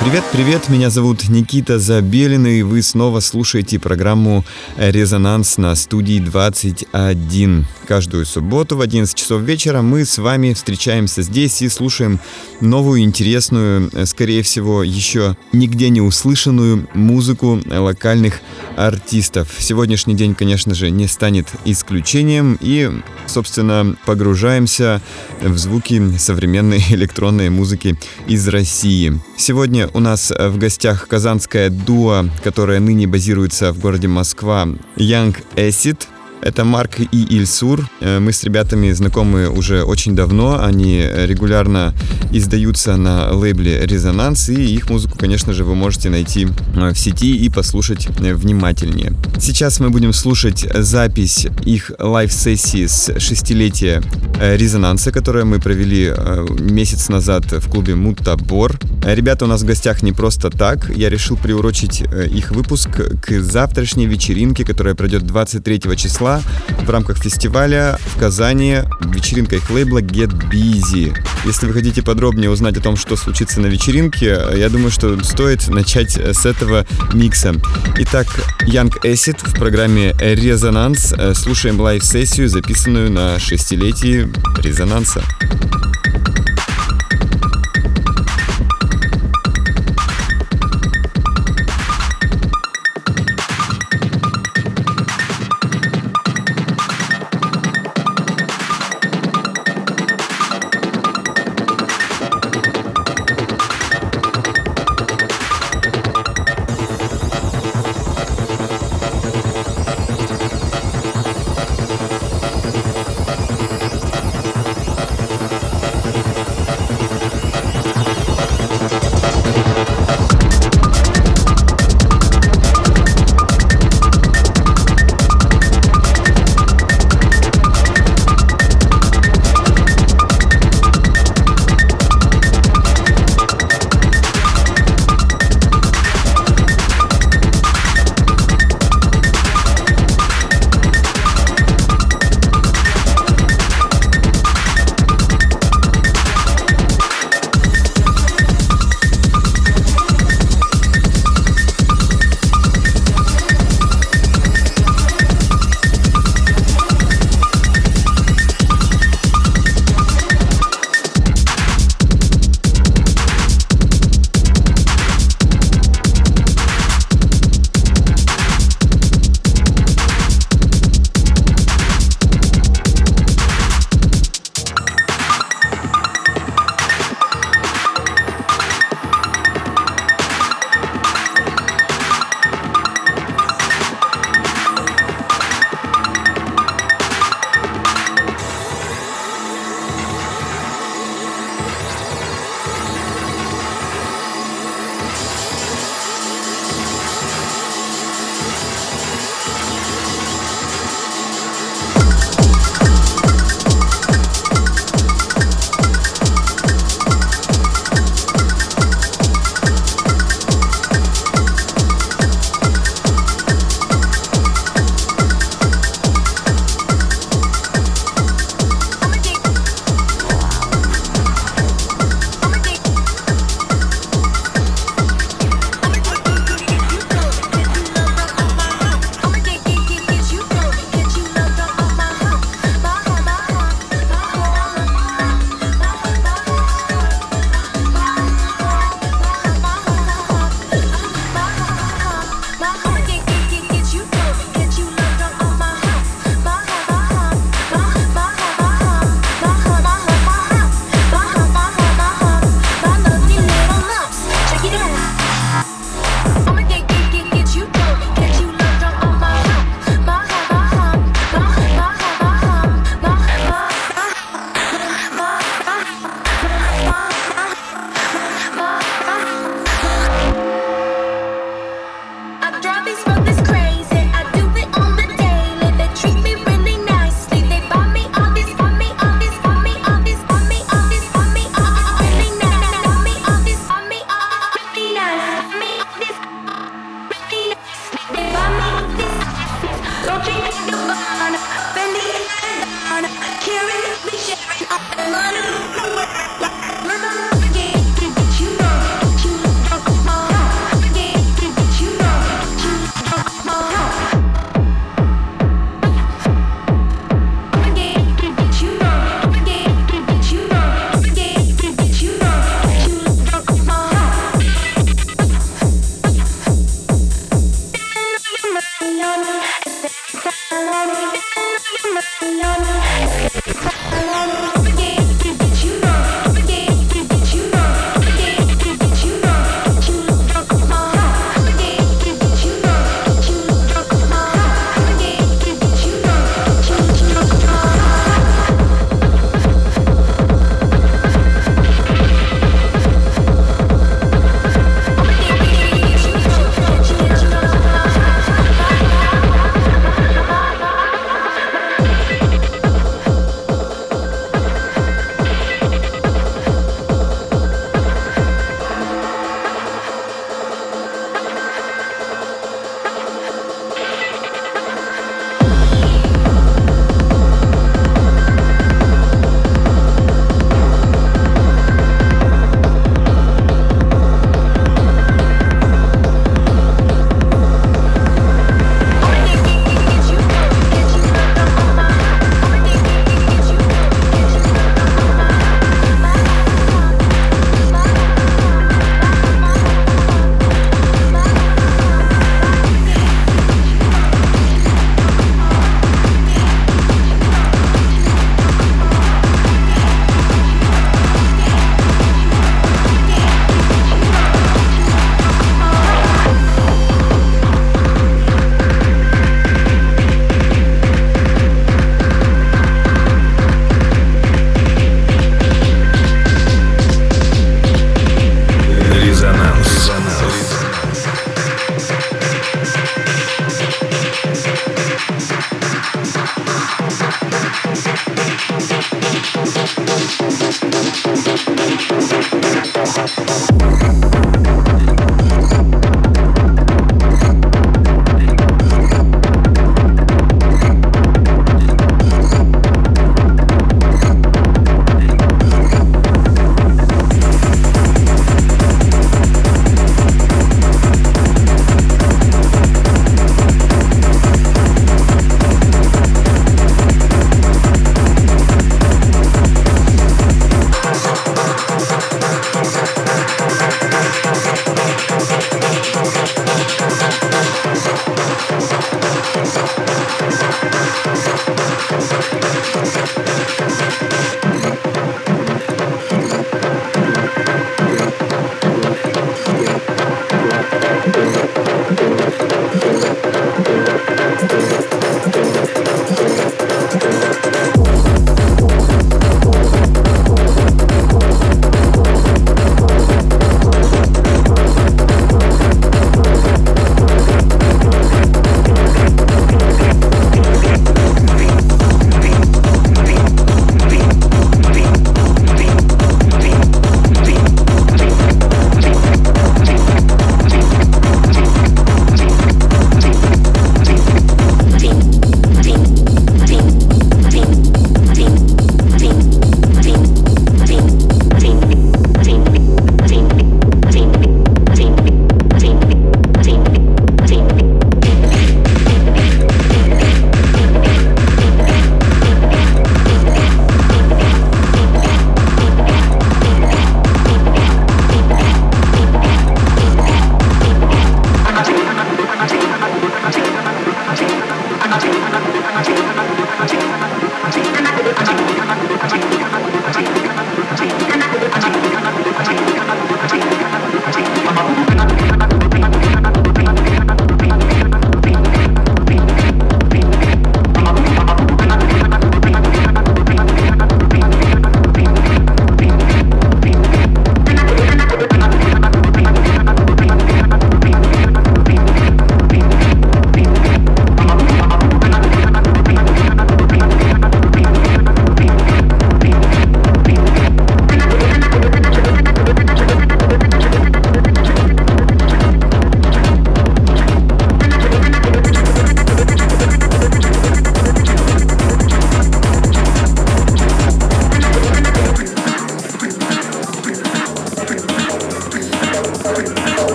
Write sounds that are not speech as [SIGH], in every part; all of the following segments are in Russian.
Привет, привет, меня зовут Никита Забелин, и вы снова слушаете программу «Резонанс» на студии 21. Каждую субботу в 11 часов вечера мы с вами встречаемся здесь и слушаем новую, интересную, скорее всего, еще нигде не услышанную музыку локальных артистов. Сегодняшний день, конечно же, не станет исключением, и, собственно, погружаемся в звуки современной [LAUGHS] электронной музыки из России. Сегодня у нас в гостях казанская дуо, которая ныне базируется в городе Москва, Young Acid. Это Марк и Ильсур. Э, мы с ребятами знакомы уже очень давно. Они регулярно издаются на лейбле «Резонанс», и их музыку, конечно же, вы можете найти э, в сети и послушать э, внимательнее. Сейчас мы будем слушать запись их live-сессии с шестилетия «Резонанса», которое мы провели месяц назад в клубе «Мутабор». Ребята у нас в гостях не просто так. Я решил приурочить их выпуск к завтрашней вечеринке, которая пройдет 23 числа числа в рамках фестиваля в Казани вечеринка их лейбла Get Busy. Если вы хотите подробнее узнать о том, что случится на вечеринке, я думаю, что стоит начать с этого микса. Итак, Young Acid в программе «Резонанс». Слушаем лайв-сессию, записанную на шестилетии «Резонанса».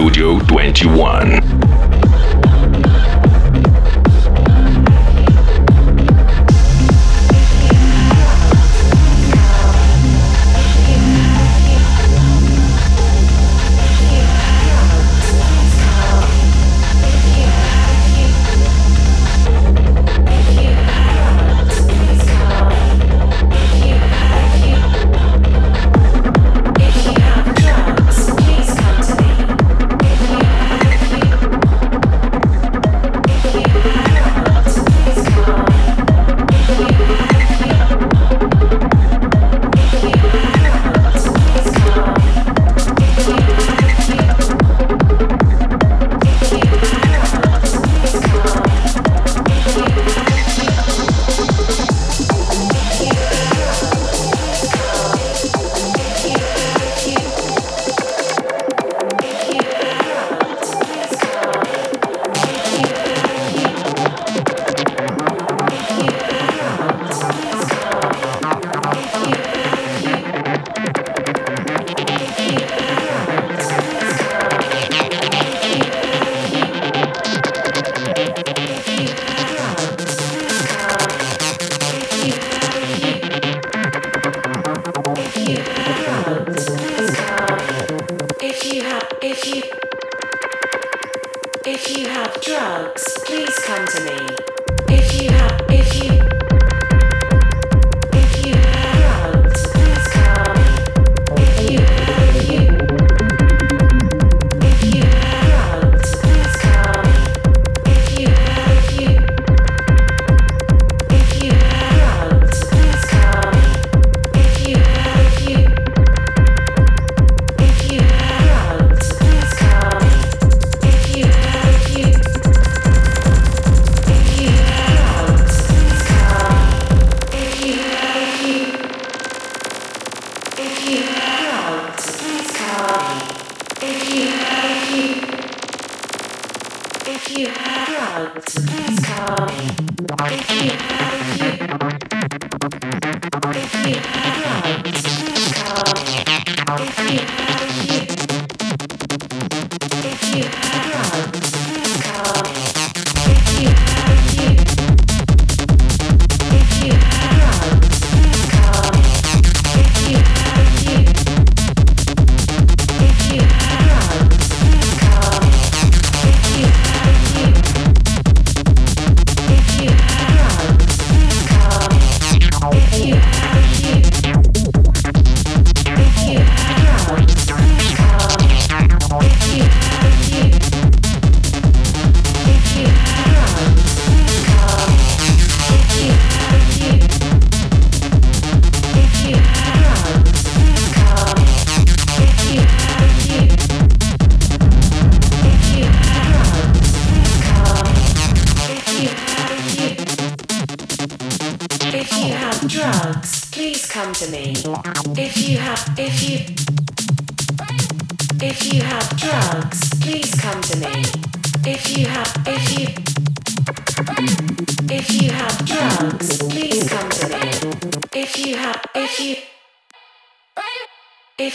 Москва на студию 21.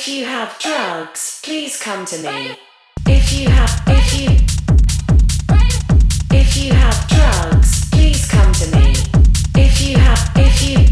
If you have drugs, please come to me. If you have, if you, if you have drugs, please come to me. If you have, if you.